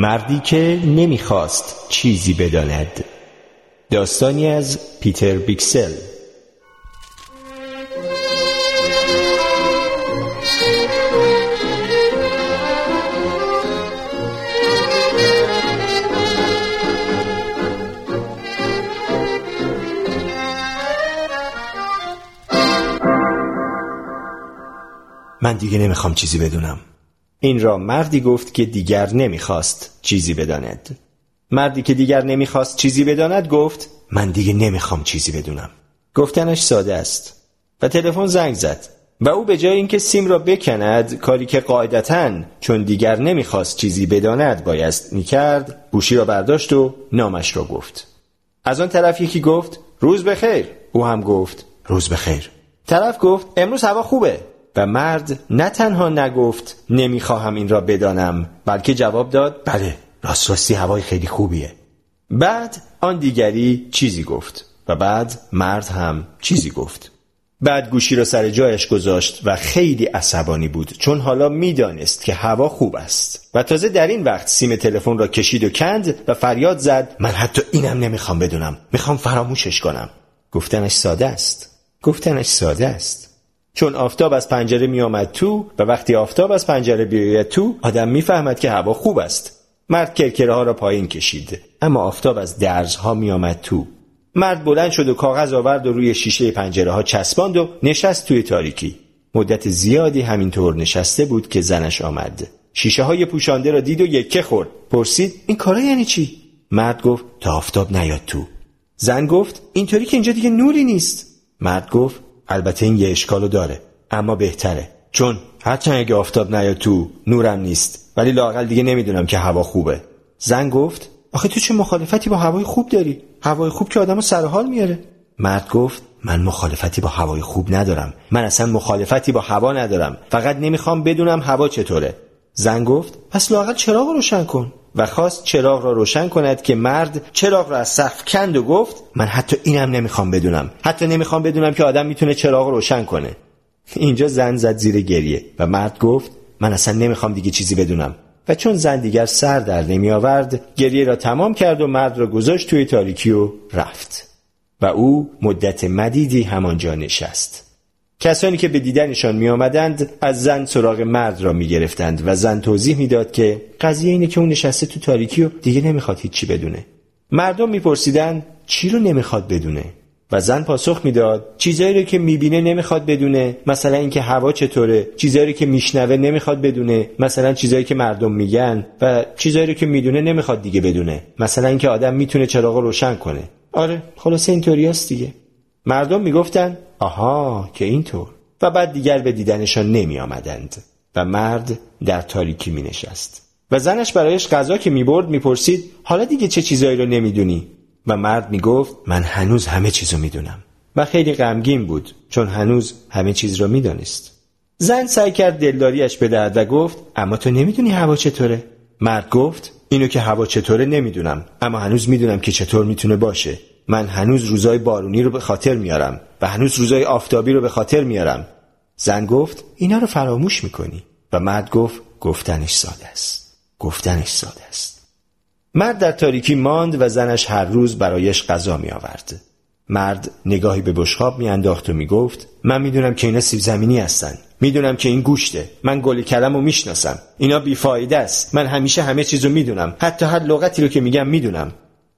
مردی که نمی‌خواست چیزی بداند. داستانی از پیتر بیکسل. من دیگه نمی‌خوام چیزی بدونم. این را مردی گفت که دیگر نمی‌خواست چیزی بداند. مردی که دیگر نمی‌خواست چیزی بداند گفت من دیگه نمی‌خوام چیزی بدونم. گفتنش ساده است و تلفن زنگ زد و او به جای اینکه سیم را بکند کاری که قاعدتا چون دیگر نمی‌خواست چیزی بداند بایست می‌کرد گوشی را برداشت و نامش را گفت. از آن طرف یکی گفت روز بخیر. او هم گفت روز بخیر. طرف گفت امروز هوا خوبه. و مرد نه تنها نگفت نمی‌خواهم این را بدانم بلکه جواب داد بله راست راستی هوای خیلی خوبیه. بعد آن دیگری چیزی گفت و بعد مرد هم چیزی گفت. بعد گوشی را سر جایش گذاشت و خیلی عصبانی بود چون حالا می‌دانست که هوا خوب است. و تازه در این وقت سیم تلفن را کشید و کند و فریاد زد من حتی اینم نمی‌خوام بدونم می‌خوام فراموشش کنم. گفتنش ساده است. گفتنش ساده است. چون آفتاب از پنجره می آمد تو و وقتی آفتاب از پنجره بیاید تو آدم می‌فهمد که هوا خوب است. مرد کرکره ها را پایین کشید. اما آفتاب از درزها می آمد تو. مرد بلند شد و کاغذ آورد و روی شیشه پنجره ها چسباند و نشست توی تاریکی. مدت زیادی همینطور نشسته بود که زنش آمد. شیشه های پوشانده را دید و یکه خورد. پرسید این کارا یعنی چی? مرد گفت تا آفتاب نیاد تو. زن گفت اینطوری که اینجا دیگه نوری نیست. مرد گفت البته این یه اشکالو داره اما بهتره. چون هرچند اگه آفتاب نیاد تو نورم نیست. ولی لاقل دیگه نمی‌دونم که هوا خوبه. زن گفت آخه تو چه مخالفتی با هوای خوب داری؟ هوای خوب که آدمو سر حال میاره. مرد گفت من مخالفتی با هوای خوب ندارم. من اصلا مخالفتی با هوا ندارم. فقط نمی‌خوام بدونم هوا چطوره. زن گفت پس لاقل چراغ روشن کن. و خواست چراغ را روشن کند که مرد چراغ را از سقف کند و گفت من حتی اینم نمی‌خوام بدونم. حتی نمی‌خوام بدونم که آدم می‌تونه چراغ روشن کنه. اینجا زن زد زیر گریه و مرد گفت من اصلا نمی‌خوام دیگه چیزی بدونم. و چون زن دیگر سر در نمی آورد گریه را تمام کرد و مرد را گذاشت توی تاریکی و رفت. و او مدت مدیدی همانجا نشست. کسانی که به دیدنشان می آمدند از زن سراغ مرد را می گرفتند و زن توضیح می‌داد که قضیه اینه که اون نشسته تو تاریکی و دیگه نمی‌خواد هیچی بدونه. مردم میپرسیدند چی رو نمی‌خواد بدونه؟ و زن پاسخ می‌داد چیزایی رو که می‌بینه نمی‌خواد بدونه مثلا اینکه هوا چطوره چیزایی رو که میشنوه نمی‌خواد بدونه مثلا چیزایی که مردم میگن و چیزایی رو که می‌دونه نمی‌خواد دیگه بدونه مثلا اینکه آدم می‌تونه چراغ روشن کنه. آره خلاصه اینطوری دیگه. مردم می‌گفتن آها که اینطور. و بعد دیگر به دیدنشان نمی آمدند و مرد در تاریکی می نشست و زنش برایش غذا که می برد می پرسید حالا دیگه چه چیزایی رو نمی‌دونی؟ و مرد می گفت من هنوز همه چیزو می‌دونم. و خیلی غمگین بود چون هنوز همه چیز را می‌دانست زن سعی کرد دلداریش بدهد و گفت اما تو نمی‌دونی هوا چطوره؟ مرد گفت اینو که هوا چطوره نمی‌دونم اما هنوز می‌دونم که چطور می‌تونه باشه. من هنوز روزای بارونی رو به خاطر میارم و هنوز روزای آفتابی رو به خاطر میارم. زن گفت اینا رو فراموش می‌کنی. و مرد گفت گفتنش ساده است. گفتنش ساده است. مرد در تاریکی ماند و زنش هر روز برایش غذا می آورد. مرد نگاهی به بشخاب میانداخت و می‌گفت من می‌دونم که اینا سیب زمینی هستن. می‌دونم که این گوشته. من گلی کلم و می‌شناسم. اینا بیفایده است. من همیشه همه چیزو می‌دونم. حتی هر لغتی رو که میگم می‌دونم.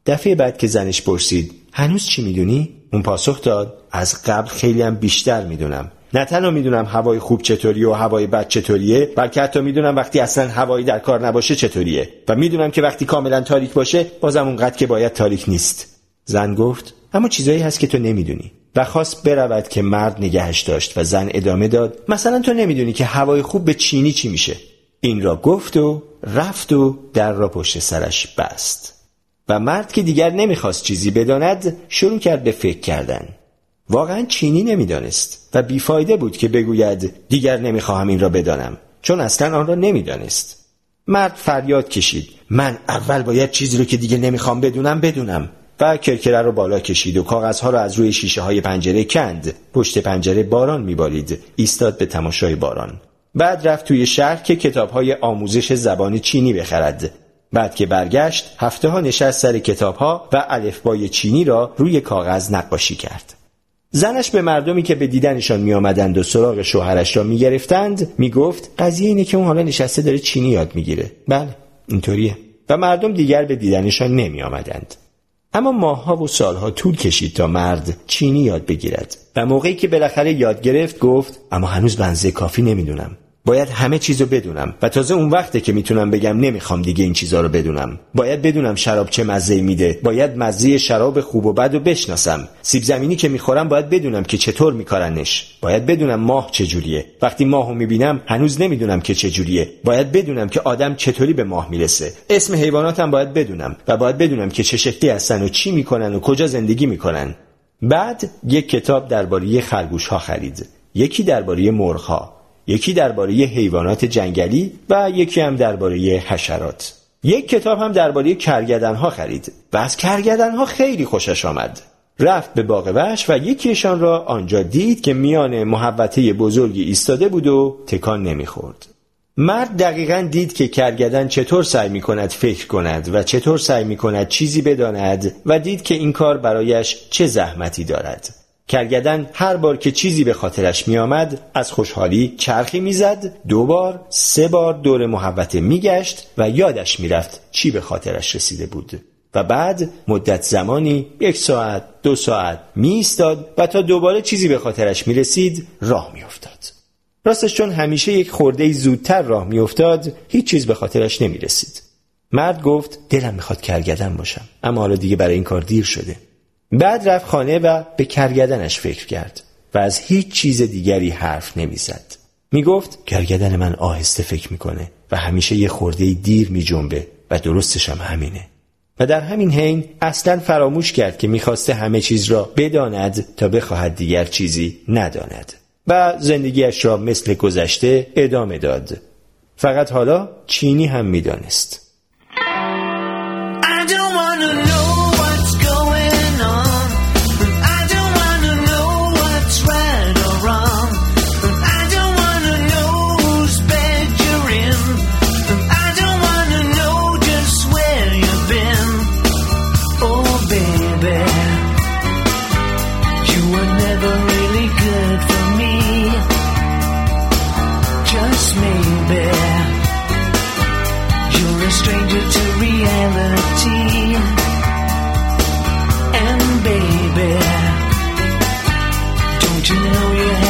دفعه بعد که زنش پرسید هنوز چی می‌دونی؟ اون پاسخ داد از قبل خیلی هم بیشتر می‌دونم. نه تنها می‌دونم هوای خوب چطوریه و هوای بد چطوریه بلکه حتی می‌دونم وقتی اصلا هوایی در کار نباشه چطوریه. و می‌دونم که وقتی کاملا تاریک باشه بازم اونقدر که باید تاریک نیست. زن گفت اما چیزایی هست که تو نمی‌دونی. و خواست برود که مرد نگهش داشت و زن ادامه داد مثلا تو نمی‌دونی که هوای خوب به چینی چی میشه. این را گفت و رفت و در را پشت سرش بست. و مرد که دیگر نمی‌خواست چیزی بداند شروع کرد به فکر کردن. واقعا چینی نمی‌دانست و بیفایده بود که بگوید دیگر نمی‌خواهم این را بدانم چون اصلا آن را نمی‌دانست. مرد فریاد کشید من اول باید چیزی رو که دیگه نمی‌خوام بدونم بدونم. و کرکره رو بالا کشید و کاغذها را از روی شیشه های پنجره کند. پشت پنجره باران میبارید ایستاد به تماشای باران. بعد رفت توی شهر که کتاب های آموزش زبان چینی بخرد. بعد که برگشت هفته ها نشست سر کتاب ها و الفبای چینی را روی کاغذ نقاشی کرد. زنش به مردمی که به دیدنشان می آمدند و سراغ شوهرش را می گرفتند می گفت قضیه اینه که اون حالا نشسته داره چینی یاد می‌گیره. بله اینطوریه. و مردم دیگر به دیدنشان نمی آمدند. اما ماهها و سالها طول کشید تا مرد چینی یاد بگیرد و موقعی که بالاخره یاد گرفت گفت اما هنوز بنزه کافی نمی‌دونم باید همه چیزو بدونم. و تازه اون وقته که می‌تونم بگم نمی‌خوام دیگه این چیزا رو بدونم. باید بدونم شراب چه مزه میده. باید مزه شراب خوب و بد و بشناسم. سیب زمینی که می‌خورم باید بدونم که چطور میکارنش. باید بدونم ماه چجوریه وقتی ماهو می‌بینم هنوز نمی‌دونم که چجوریه باید بدونم که آدم چطوری به ماه می‌رسه. اسم حیواناتم باید بدونم و باید بدونم که چه شکلی هستن و چی می‌کنن و کجا زندگی می‌کنن. بعد یک کتاب درباره خرگوش ها خرید. یکی درباره مرغ یکی درباره حیوانات جنگلی و یکی هم درباره حشرات. یک کتاب هم درباره کرگدن ها خرید و از کرگدن ها خیلی خوشش آمد. رفت به باغ وحش و یکیشان را آنجا دید که میان محوطه بزرگی ایستاده بود و تکان نمی‌خورد. مرد دقیقا دید که کرگدن چطور سعی می کند فکر کند و چطور سعی می کند چیزی بداند و دید که این کار برایش چه زحمتی دارد. کرگدن هر بار که چیزی به خاطرش می آمد از خوشحالی چرخی می‌زد دو بار سه بار دور محوطه میگشت و یادش می‌رفت چی به خاطرش رسیده بود و بعد مدت زمانی یک ساعت دو ساعت می ایستاد و تا دوباره چیزی به خاطرش می رسید راه می افتاد. راستش چون همیشه یک خورده زودتر راه می افتاد هیچ چیز به خاطرش نمی رسید. مرد گفت دلم می‌خواد کرگدن باشم اما حالا دیگه برای این کار دیر شده بعد رفت خانه و به کرگدنش فکر کرد و از هیچ چیز دیگری حرف نمی‌زد. می گفت کرگدن من آهسته فکر می‌کنه و همیشه یه خورده دیر می جنبه و درستش هم همینه. و در همین حین اصلا فراموش کرد که می‌خواسته همه چیز را بداند تا بخواهد دیگر چیزی نداند. و زندگیش را مثل گذشته ادامه داد. فقط حالا چینی هم می‌دانست. Don't you know you have?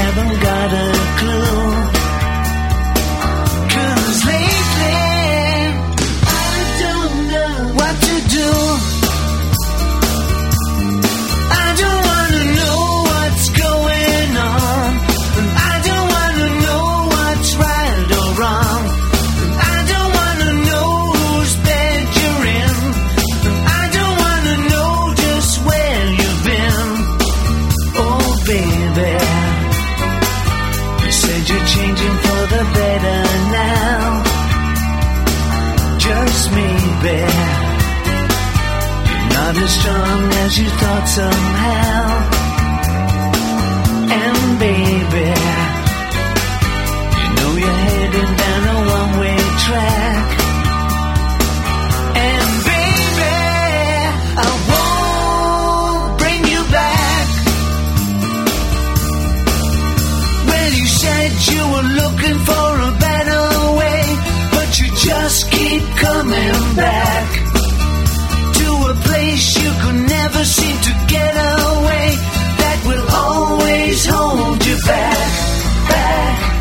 As you thought somehow. And baby, you know you're heading down a one way track. And baby, I won't bring you back. Well, you said you were looking for a better way, but you just keep coming back you could never seem to get away. That will always hold you back, back.